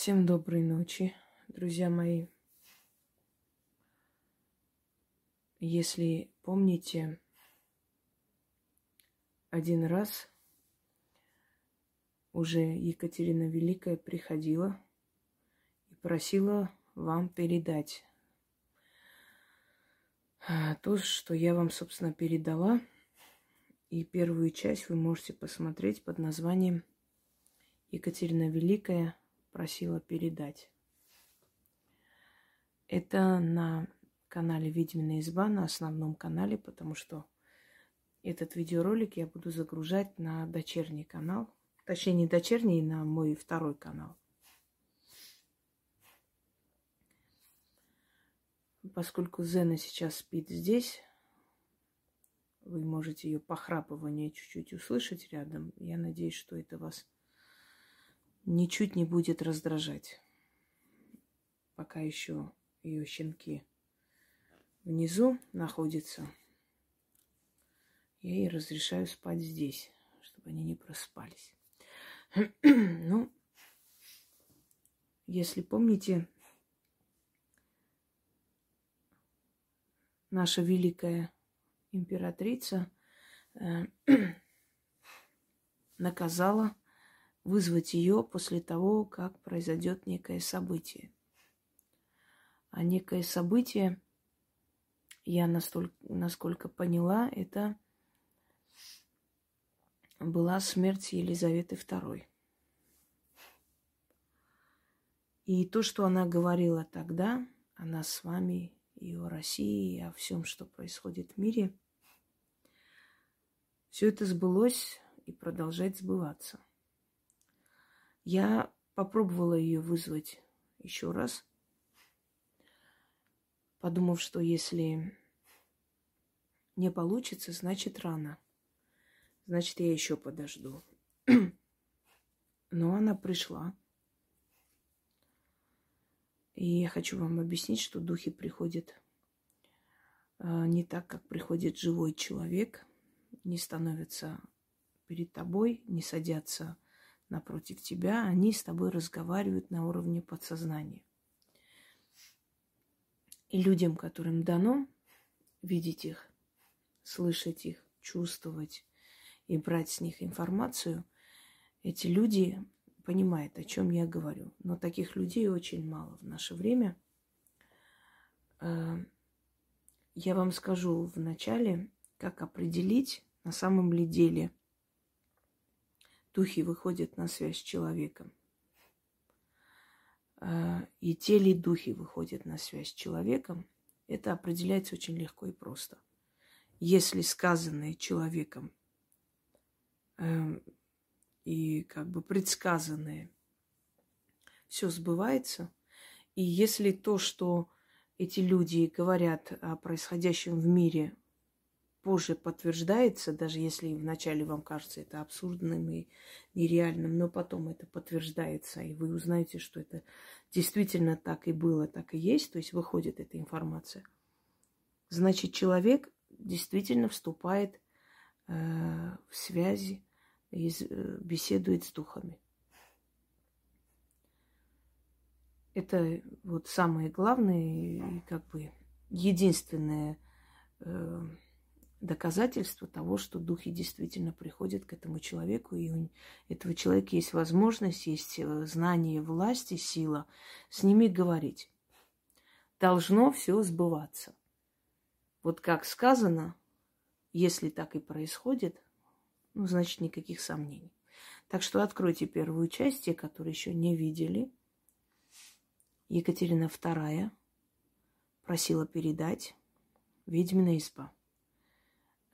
Всем доброй ночи, друзья мои. Если помните, один раз уже Екатерина Великая приходила и просила вам передать то, что я вам, собственно, передала. И первую часть вы можете посмотреть под названием Екатерина Великая просила передать. Это на канале Ведьмина изба, на основном канале, потому что этот видеоролик я буду загружать на дочерний канал. Точнее, не дочерний, на мой второй канал. Поскольку Зена сейчас спит здесь, вы можете ее похрапывание чуть-чуть услышать рядом. Я надеюсь, что это вас ничуть не будет раздражать. Пока еще ее щенки внизу находятся, я ей разрешаю спать здесь, чтобы они не проспались. ну, если помните, наша великая императрица э, наказала вызвать ее после того, как произойдет некое событие. А некое событие, я настолько, насколько поняла, это была смерть Елизаветы II. И то, что она говорила тогда, она с вами и о России, и о всем, что происходит в мире, все это сбылось и продолжает сбываться. Я попробовала ее вызвать еще раз, подумав, что если не получится, значит рано. Значит, я еще подожду. Но она пришла. И я хочу вам объяснить, что духи приходят а, не так, как приходит живой человек, не становятся перед тобой, не садятся напротив тебя, они с тобой разговаривают на уровне подсознания. И людям, которым дано видеть их, слышать их, чувствовать и брать с них информацию, эти люди понимают, о чем я говорю. Но таких людей очень мало в наше время. Э, я вам скажу в начале, как определить на самом ли деле – духи выходят на связь с человеком. А, и те ли духи выходят на связь с человеком, это определяется очень легко и просто. Если сказанное человеком э, и как бы предсказанное все сбывается, и если то, что эти люди говорят о происходящем в мире, позже подтверждается, даже если вначале вам кажется это абсурдным и нереальным, но потом это подтверждается, и вы узнаете, что это действительно так и было, так и есть, то есть выходит эта информация, значит, человек действительно вступает э, в связи и э, беседует с духами. Это вот самое главное и как бы единственное э, доказательство того, что духи действительно приходят к этому человеку, и у этого человека есть возможность, есть э, знание, власть и сила с ними говорить. Должно все сбываться. Вот как сказано, если так и происходит, ну, значит, никаких сомнений. Так что откройте первую часть, те, которые еще не видели. Екатерина II просила передать «Ведьмина изба».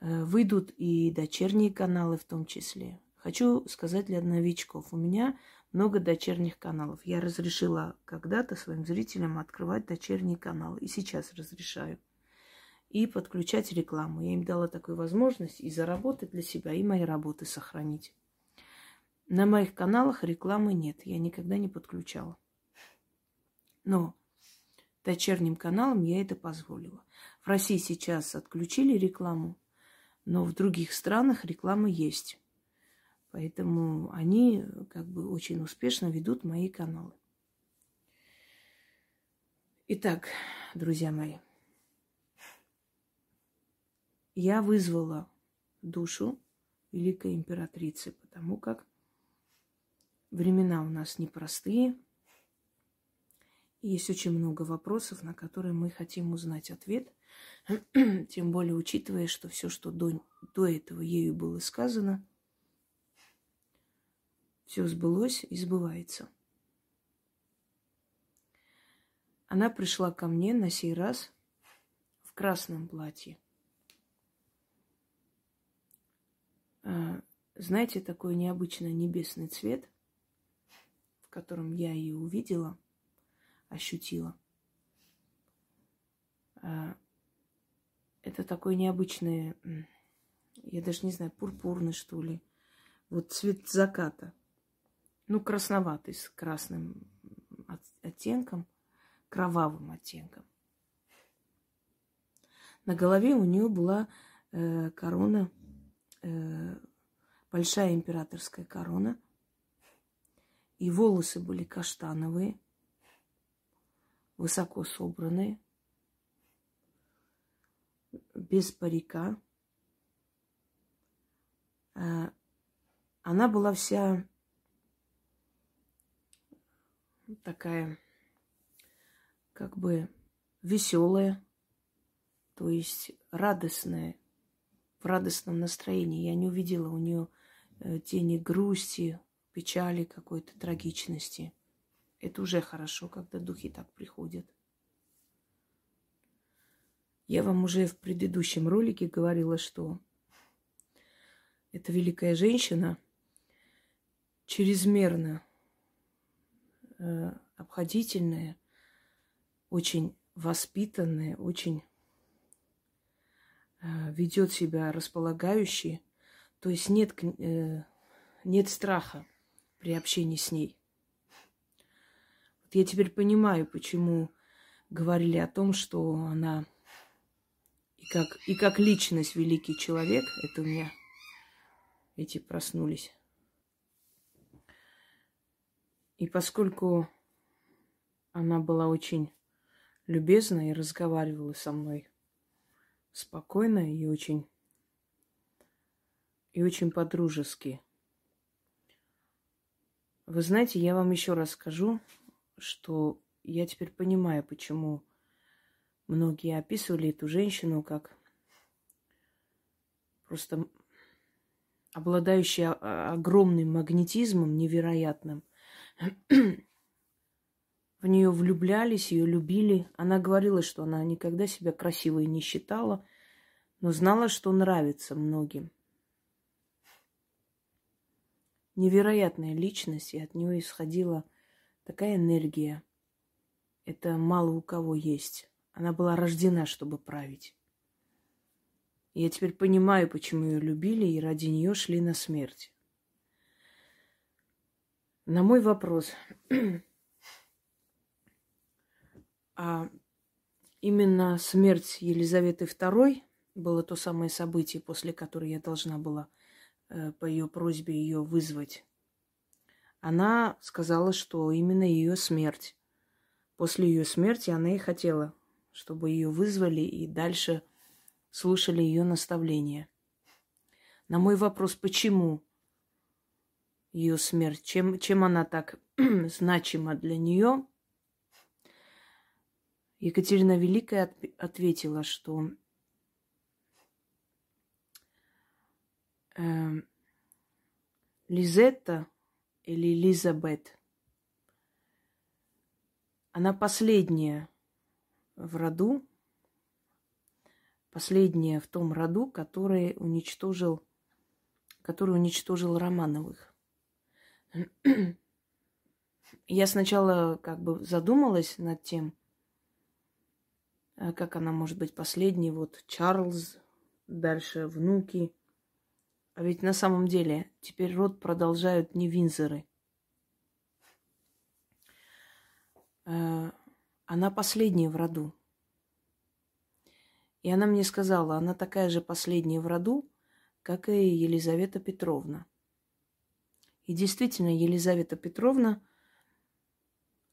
Э, выйдут и дочерние каналы в том числе. Хочу сказать для новичков, у меня много дочерних каналов. Я разрешила когда-то своим зрителям открывать дочерний канал, и сейчас разрешаю. И подключать рекламу. Я им дала такую возможность и заработать для себя, и мои работы сохранить. На моих каналах рекламы нет, я никогда не подключала. Но дочерним каналам я это позволила. В России сейчас отключили рекламу, но в других странах реклама есть. Поэтому они как бы очень успешно ведут мои каналы. Итак, друзья мои, я вызвала душу великой императрицы, потому как времена у нас непростые, есть очень много вопросов, на которые мы хотим узнать ответ. Тем более, учитывая, что все, что до, до этого ею было сказано, все сбылось и сбывается. Она пришла ко мне на сей раз в красном платье. А, знаете, такой необычный небесный цвет, в котором я ее увидела, ощутила. А, это такой необычный, я даже не знаю, пурпурный, что ли. Вот цвет заката. Ну, красноватый, с красным оттенком кровавым оттенком. На голове у нее была э, корона, э, большая императорская корона, и волосы были каштановые, высоко собранные, без парика. Э, она была вся такая как бы веселая, то есть радостная, в радостном настроении. Я не увидела у нее э, тени грусти, печали, какой-то трагичности. Это уже хорошо, когда духи так приходят. Я вам уже в предыдущем ролике говорила, что эта великая женщина чрезмерно э, обходительная, очень воспитанная, очень э, ведет себя располагающе, то есть нет, э, нет страха при общении с ней. Я теперь понимаю, почему говорили о том, что она и как, и как личность великий человек, это у меня эти проснулись. И поскольку она была очень любезна и разговаривала со мной спокойно и очень и очень по-дружески. Вы знаете, я вам еще раз скажу, что я теперь понимаю, почему многие описывали эту женщину как просто обладающая огромным магнетизмом невероятным в нее влюблялись, ее любили. Она говорила, что она никогда себя красивой не считала, но знала, что нравится многим. Невероятная личность, и от нее исходила такая энергия. Это мало у кого есть. Она была рождена, чтобы править. Я теперь понимаю, почему ее любили и ради нее шли на смерть. На мой вопрос, А именно смерть Елизаветы II было то самое событие, после которого я должна была э, по ее просьбе ее вызвать. Она сказала, что именно ее смерть. После ее смерти она и хотела, чтобы ее вызвали и дальше слушали ее наставления. На мой вопрос, почему ее смерть, чем, чем она так значима для нее, Екатерина Великая ответила, что э, Лизетта или Лизабет, она последняя в роду, последняя в том роду, который уничтожил, который уничтожил Романовых. Я сначала как бы задумалась над тем, а как она может быть последней? Вот Чарльз, дальше внуки. А ведь на самом деле теперь род продолжают не Винзоры. А, она последняя в роду. И она мне сказала, она такая же последняя в роду, как и Елизавета Петровна. И действительно, Елизавета Петровна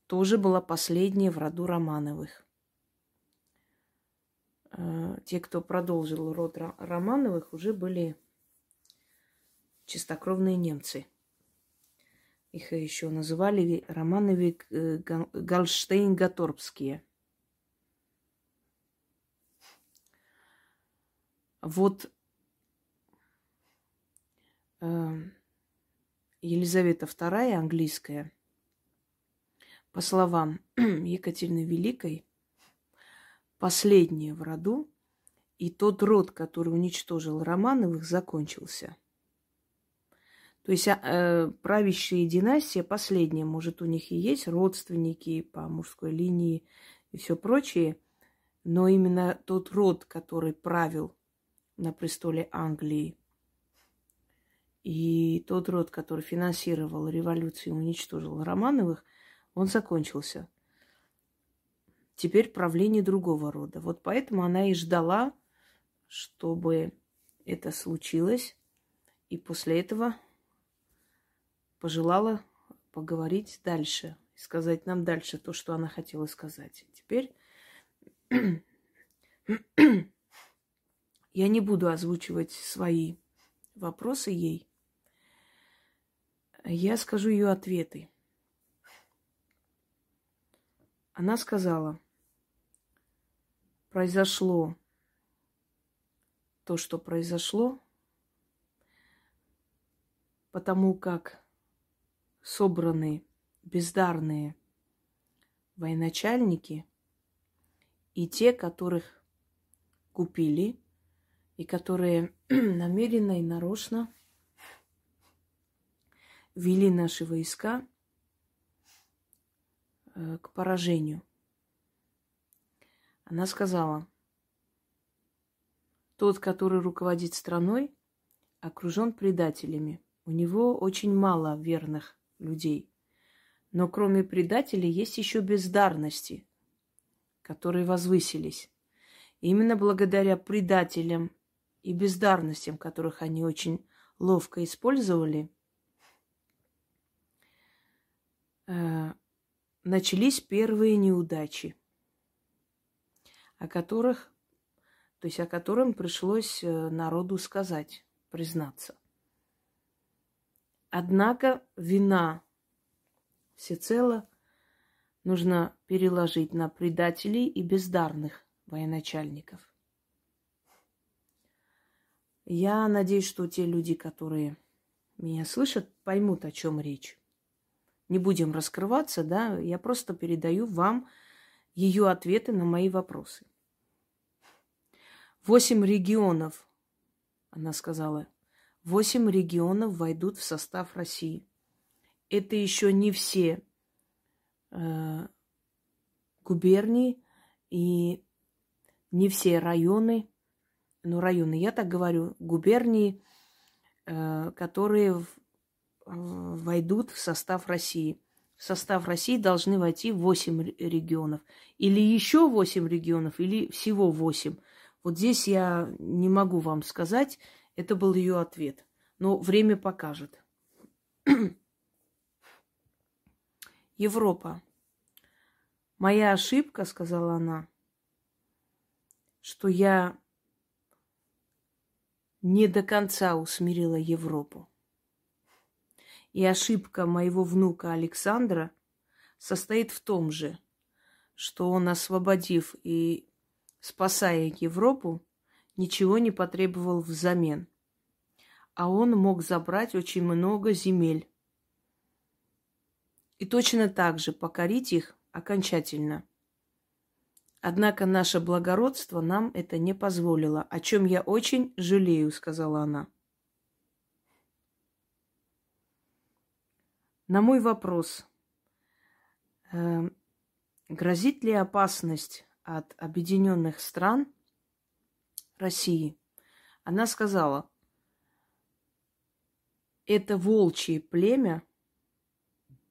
тоже была последняя в роду Романовых. Э, те, кто продолжил род Романовых, уже были чистокровные немцы. Их еще называли Романовы э, Галштейн-Гаторбские. Вот э, Елизавета II, английская, по словам Екатерины Великой, последняя в роду, и тот род, который уничтожил Романовых, закончился. То есть а, э, правящая династия последняя, может, у них и есть родственники по мужской линии и все прочее, но именно тот род, который правил на престоле Англии, и тот род, который финансировал революцию и уничтожил Романовых, он закончился. Теперь правление другого рода. Вот поэтому она и ждала, чтобы это случилось. И после этого пожелала поговорить дальше, сказать нам дальше то, что она хотела сказать. Теперь я не буду озвучивать свои вопросы ей. Я скажу ее ответы. Она сказала, произошло то, что произошло, потому как собраны бездарные военачальники и те, которых купили, и которые намеренно и нарочно вели наши войска э, к поражению. Она сказала, тот, который руководит страной, окружен предателями. У него очень мало верных людей. Но кроме предателей есть еще бездарности, которые возвысились. И именно благодаря предателям и бездарностям, которых они очень ловко использовали – Э, начались первые неудачи, о которых, то есть о котором пришлось э, народу сказать, признаться. Однако вина всецело нужно переложить на предателей и бездарных военачальников. Я надеюсь, что те люди, которые меня слышат, поймут, о чем речь не будем раскрываться, да, я просто передаю вам ее ответы на мои вопросы. Восемь регионов, она сказала, восемь регионов войдут в состав России. Это еще не все э, губернии и не все районы, ну районы, я так говорю, губернии, э, которые войдут в состав России. В состав России должны войти 8 регионов. Или еще 8 регионов, или всего 8. Вот здесь я не могу вам сказать. Это был ее ответ. Но время покажет. Европа. Моя ошибка, сказала она, что я не до конца усмирила Европу. И ошибка моего внука Александра состоит в том же, что он, освободив и спасая Европу, ничего не потребовал взамен. А он мог забрать очень много земель. И точно так же покорить их окончательно. Однако наше благородство нам это не позволило, о чем я очень жалею, сказала она. На мой вопрос, э, грозит ли опасность от объединенных стран России, она сказала, это волчье племя,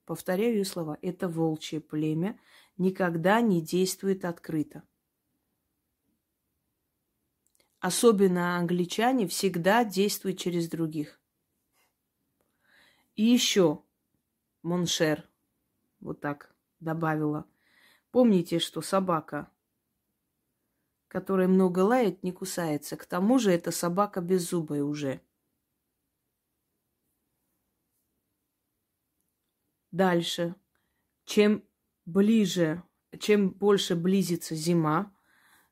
повторяю ее слова, это волчье племя никогда не действует открыто. Особенно англичане всегда действуют через других. И еще mon cher. Вот так добавила. Помните, что собака, которая много лает, не кусается. К тому же это собака беззубая уже. Дальше. Чем ближе, чем больше близится зима,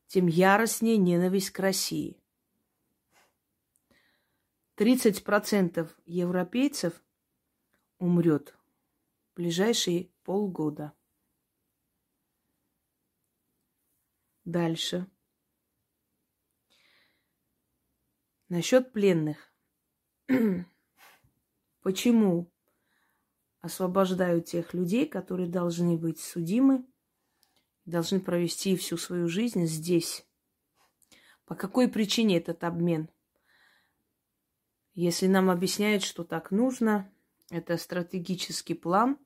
тем яростнее ненависть к России. 30% европейцев умрет в ближайшие полгода. Дальше. Насчет пленных. Почему освобождают тех людей, которые должны быть судимы, должны провести всю свою жизнь здесь? По какой причине этот обмен? Если нам объясняют, что так нужно, это стратегический план.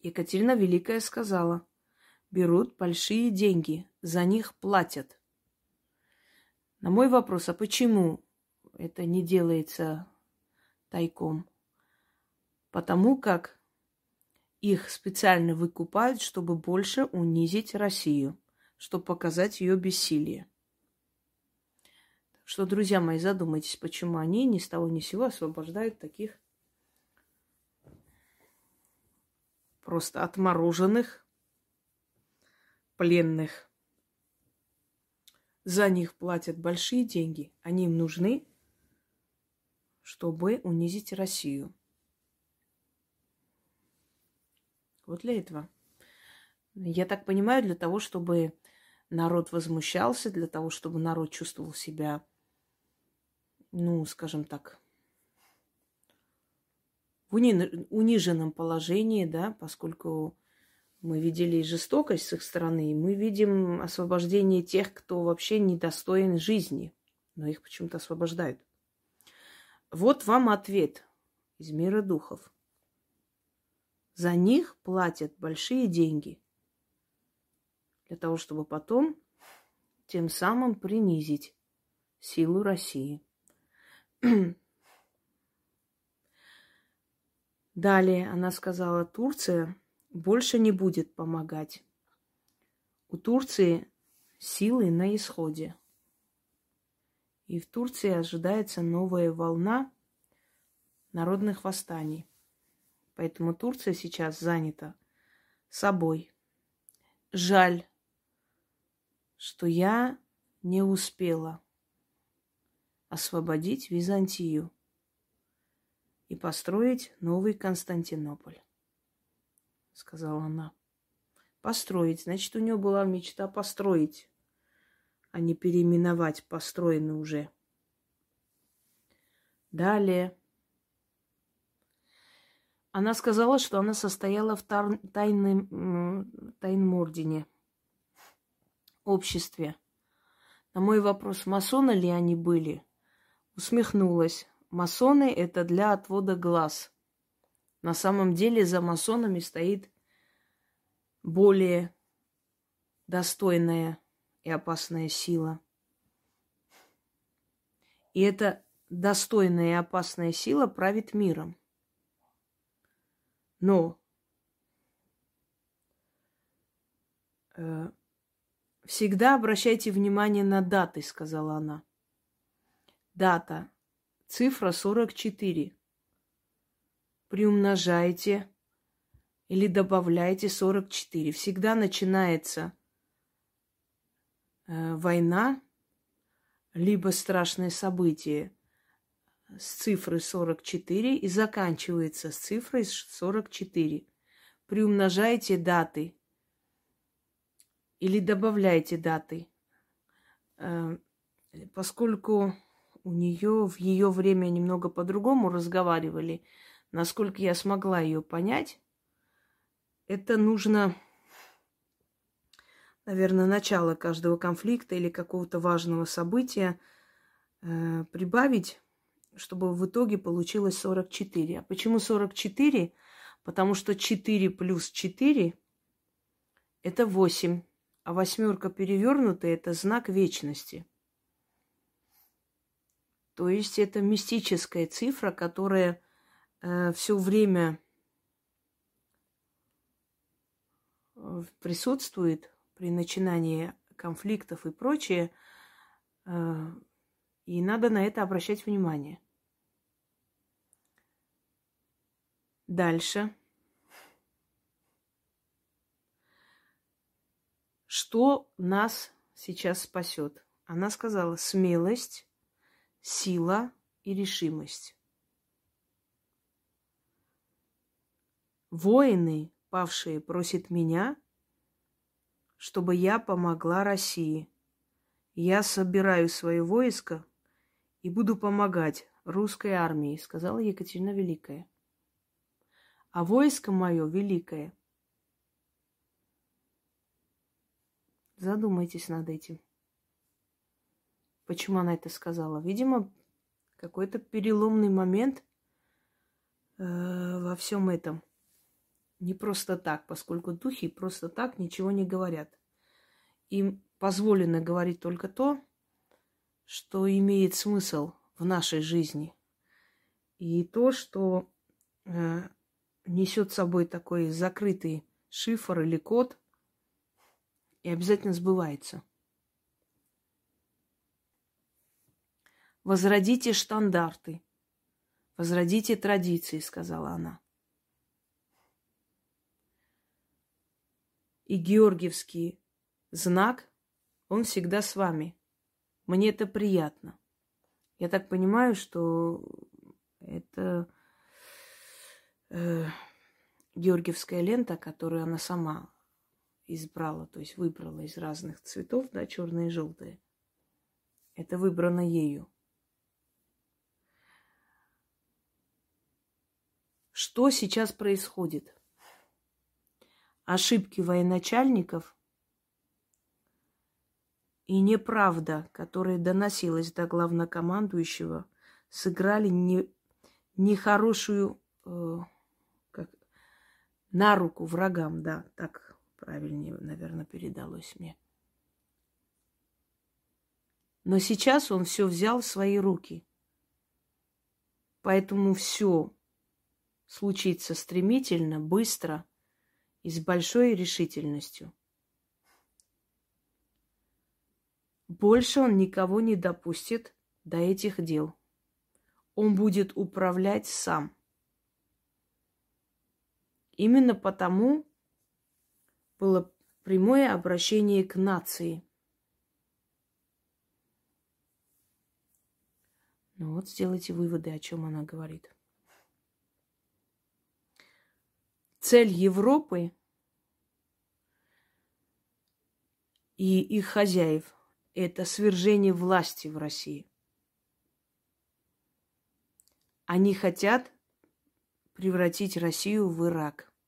Екатерина Великая сказала, берут большие деньги, за них платят. На мой вопрос, а почему это не делается тайком? Потому как их специально выкупают, чтобы больше унизить Россию, чтобы показать ее бессилие что, друзья мои, задумайтесь, почему они ни с того ни с сего освобождают таких просто отмороженных пленных. За них платят большие деньги. Они им нужны, чтобы унизить Россию. Вот для этого. Я так понимаю, для того, чтобы народ возмущался, для того, чтобы народ чувствовал себя ну, скажем так, в уни- униженном положении, да, поскольку мы видели жестокость с их стороны, мы видим освобождение тех, кто вообще недостоин жизни, но их почему-то освобождают. Вот вам ответ из мира духов. За них платят большие деньги для того, чтобы потом тем самым принизить силу России. Далее она сказала, Турция больше не будет помогать. У Турции силы на исходе. И в Турции ожидается новая волна народных восстаний. Поэтому Турция сейчас занята собой. Жаль, что я не успела освободить Византию и построить новый Константинополь, сказала она. Построить, значит, у нее была мечта построить, а не переименовать построенный уже. Далее. Она сказала, что она состояла в тайном, тайном ордене, обществе. На мой вопрос, масоны ли они были, усмехнулась. Масоны – это для отвода глаз. На самом деле за масонами стоит более достойная и опасная сила. И эта достойная и опасная сила правит миром. Но э, всегда обращайте внимание на даты, сказала она. Дата. Цифра 44. Приумножайте или добавляйте 44. Всегда начинается э, война, либо страшное событие с цифры 44 и заканчивается с цифрой 44. Приумножайте даты или добавляйте даты, э, поскольку у нее в ее время немного по-другому разговаривали. Насколько я смогла ее понять, это нужно, наверное, начало каждого конфликта или какого-то важного события э, прибавить, чтобы в итоге получилось 44. А почему 44? Потому что 4 плюс 4 – это 8. А восьмерка перевернутая – это знак вечности – то есть это мистическая цифра, которая э, все время э, присутствует при начинании конфликтов и прочее, э, и надо на это обращать внимание. Дальше. Что нас сейчас спасет? Она сказала смелость, сила и решимость. Воины, павшие, просят меня, чтобы я помогла России. Я собираю свое войско и буду помогать русской армии, сказала Екатерина Великая. А войско мое великое – Задумайтесь над этим. Почему она это сказала? Видимо, какой-то переломный момент э, во всем этом. Не просто так, поскольку духи просто так ничего не говорят. Им позволено говорить только то, что имеет смысл в нашей жизни. И то, что э, несет с собой такой закрытый шифр или код – и обязательно сбывается. Возродите штандарты, возродите традиции, сказала она. И Георгиевский знак, он всегда с вами. Мне это приятно. Я так понимаю, что это э, Георгиевская лента, которую она сама избрала, то есть выбрала из разных цветов, да, черные и желтые. Это выбрано ею. Что сейчас происходит? Ошибки военачальников и неправда, которая доносилась до главнокомандующего, сыграли не, нехорошую э, как, на руку врагам, да, так правильнее, наверное, передалось мне. Но сейчас он все взял в свои руки. Поэтому все случится стремительно, быстро и с большой решительностью. Больше он никого не допустит до этих дел. Он будет управлять сам. Именно потому было прямое обращение к нации. Ну вот, сделайте выводы, о чем она говорит. Цель Европы и их хозяев – это свержение власти в России. Они хотят превратить Россию в Ирак –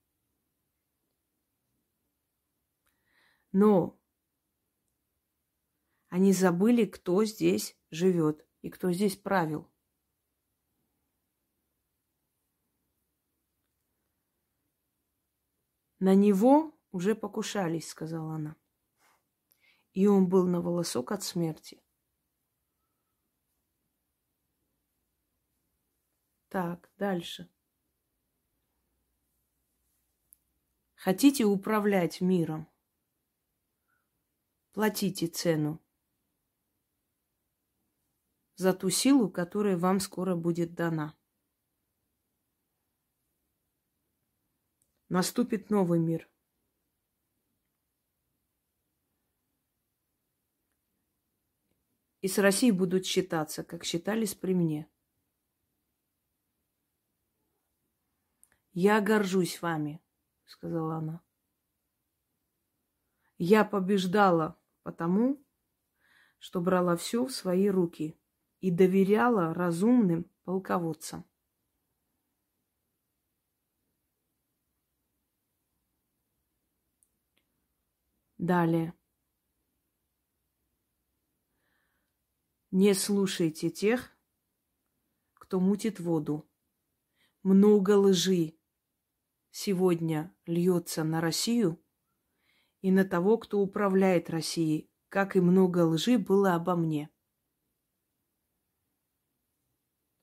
Но они забыли, кто здесь живет и кто здесь правил. На него уже покушались, сказала она. И он был на волосок от смерти. Так, дальше. Хотите управлять миром? Платите цену за ту силу, которая вам скоро будет дана. Наступит новый мир. И с Россией будут считаться, как считались при мне. Я горжусь вами, сказала она. Я побеждала потому что брала все в свои руки и доверяла разумным полководцам. Далее. Не слушайте тех, кто мутит воду. Много лжи сегодня льется на Россию – и на того, кто управляет Россией, как и много лжи было обо мне.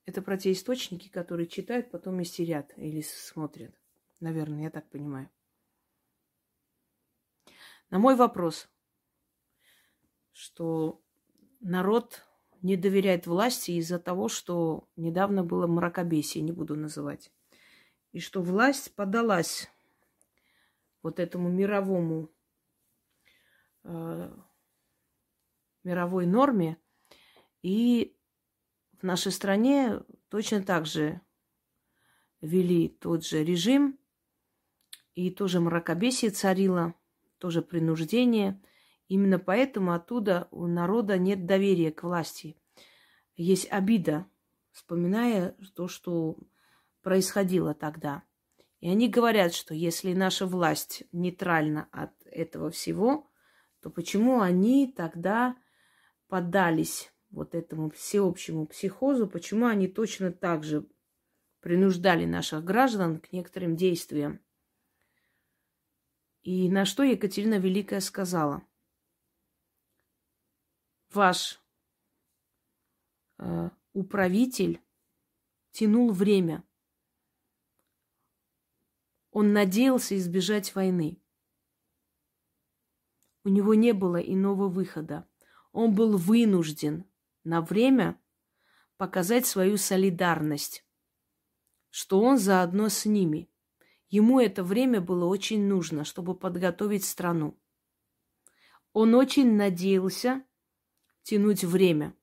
Это про те источники, которые читают, потом истерят или смотрят. Наверное, я так понимаю. На мой вопрос, что народ не доверяет власти из-за того, что недавно было мракобесие, не буду называть. И что власть подалась вот этому мировому, э, мировой норме. И в нашей стране точно так же вели тот же режим, и тоже мракобесие царило, тоже принуждение. Именно поэтому оттуда у народа нет доверия к власти. Есть обида, вспоминая то, что происходило тогда. И они говорят, что если наша власть нейтральна от этого всего, то почему они тогда поддались вот этому всеобщему психозу, почему они точно так же принуждали наших граждан к некоторым действиям. И на что Екатерина Великая сказала? Ваш э, управитель тянул время. Он надеялся избежать войны. У него не было иного выхода. Он был вынужден на время показать свою солидарность, что он заодно с ними. Ему это время было очень нужно, чтобы подготовить страну. Он очень надеялся тянуть время,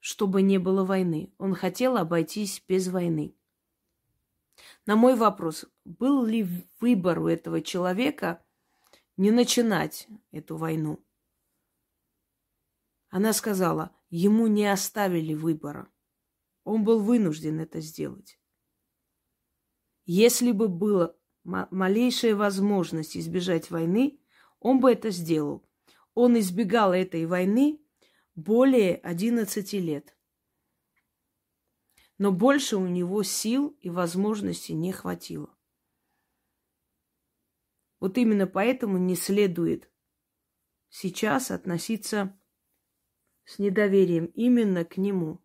чтобы не было войны. Он хотел обойтись без войны. На мой вопрос, был ли выбор у этого человека не начинать эту войну? Она сказала, ему не оставили выбора. Он был вынужден это сделать. Если бы была малейшая возможность избежать войны, он бы это сделал. Он избегал этой войны более 11 лет. Но больше у него сил и возможностей не хватило. Вот именно поэтому не следует сейчас относиться с недоверием именно к нему.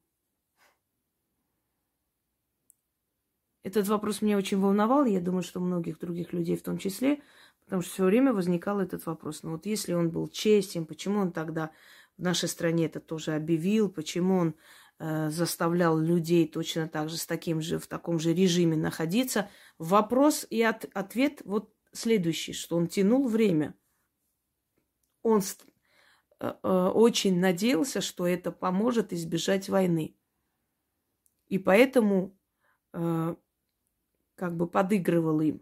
Этот вопрос меня очень волновал, я думаю, что многих других людей в том числе, потому что все время возникал этот вопрос. Но ну вот если он был честен, почему он тогда в нашей стране это тоже объявил, почему он э, заставлял людей точно так же с таким же, в таком же режиме находиться? Вопрос и от, ответ вот следующий, что он тянул время. Он Э, э, очень надеялся, что это поможет избежать войны. И поэтому э, как бы подыгрывал им.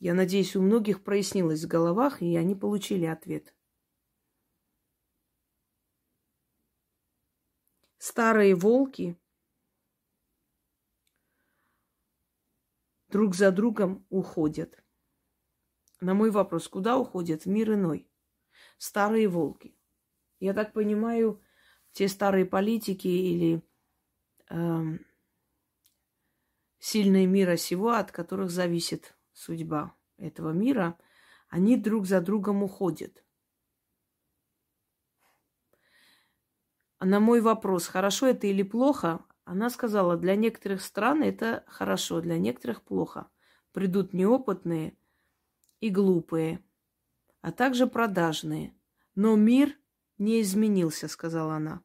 Я надеюсь, у многих прояснилось в головах, и они получили ответ. Старые волки друг за другом уходят на мой вопрос, куда уходят в мир иной? Старые волки. Я так понимаю, те старые политики или э, сильные мира сего, от которых зависит судьба этого мира, они друг за другом уходят. А на мой вопрос, хорошо это или плохо, она сказала, для некоторых стран это хорошо, для некоторых плохо. Придут неопытные – и глупые, а также продажные. Но мир не изменился, сказала она.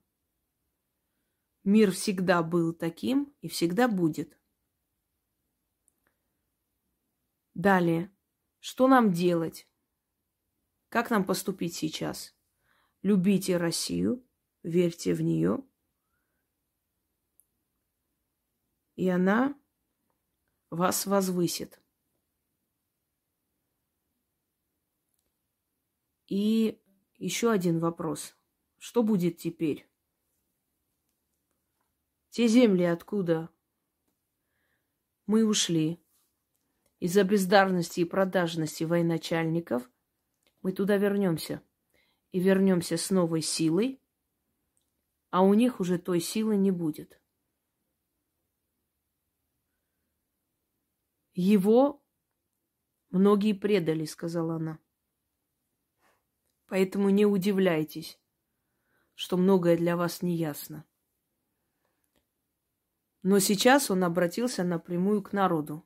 Мир всегда был таким и всегда будет. Далее. Что нам делать? Как нам поступить сейчас? Любите Россию, верьте в нее. И она вас возвысит. И еще один вопрос. Что будет теперь? Те земли, откуда мы ушли из-за бездарности и продажности военачальников, мы туда вернемся. И вернемся с новой силой, а у них уже той силы не будет. Его многие предали, сказала она. Поэтому не удивляйтесь, что многое для вас не ясно. Но сейчас он обратился напрямую к народу.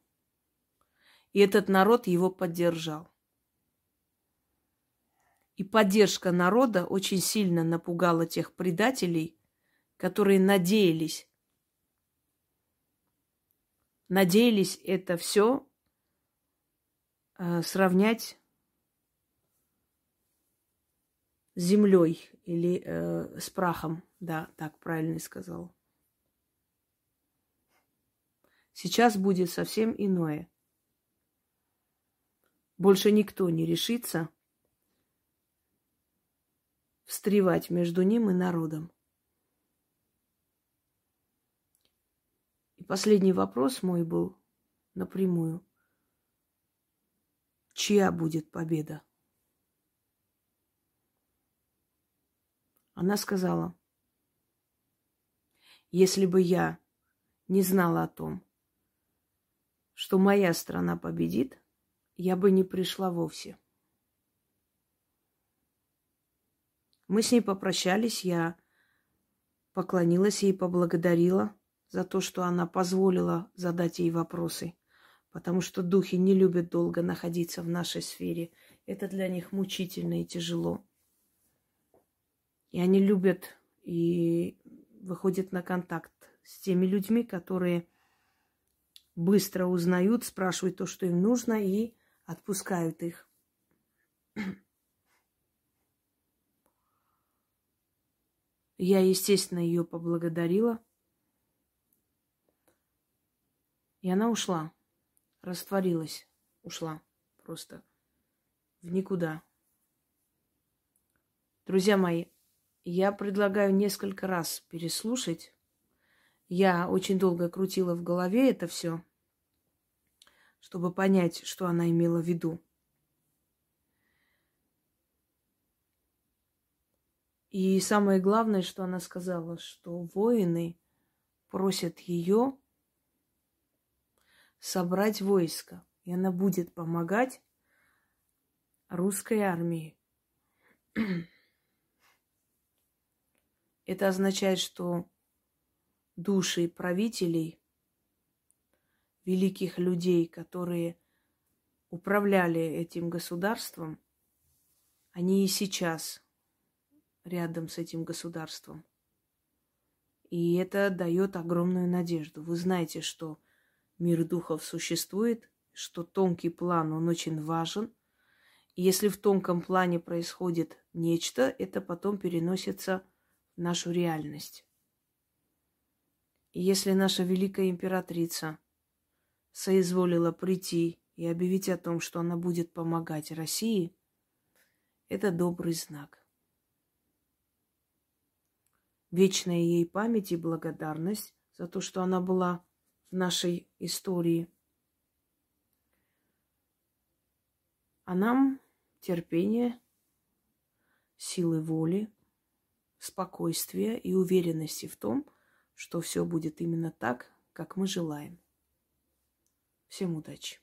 И этот народ его поддержал. И поддержка народа очень сильно напугала тех предателей, которые надеялись, надеялись это все э, сравнять с землей или э, с прахом. Да, так правильно сказал. Сейчас будет совсем иное. Больше никто не решится встревать между ним и народом. И последний вопрос мой был напрямую. Чья будет победа? Она сказала, если бы я не знала о том, что моя страна победит, я бы не пришла вовсе. Мы с ней попрощались, я поклонилась ей, поблагодарила за то, что она позволила задать ей вопросы, потому что духи не любят долго находиться в нашей сфере. Это для них мучительно и тяжело. И они любят и выходят на контакт с теми людьми, которые быстро узнают, спрашивают то, что им нужно, и отпускают их. Я, естественно, ее поблагодарила. И она ушла, растворилась, ушла просто в никуда. Друзья мои, я предлагаю несколько раз переслушать. Я очень долго крутила в голове это все чтобы понять, что она имела в виду. И самое главное, что она сказала, что воины просят ее собрать войско, и она будет помогать русской армии. Это означает, что души правителей великих людей, которые управляли этим государством, они и сейчас рядом с этим государством. И это дает огромную надежду. Вы знаете, что мир духов существует, что тонкий план, он очень важен. И если в тонком плане происходит нечто, это потом переносится в нашу реальность. И если наша великая императрица – соизволила прийти и объявить о том, что она будет помогать России, это добрый знак. Вечная ей память и благодарность за то, что она была в нашей истории. А нам терпение, силы воли, спокойствия и уверенности в том, что все будет именно так, как мы желаем. Всем удачи!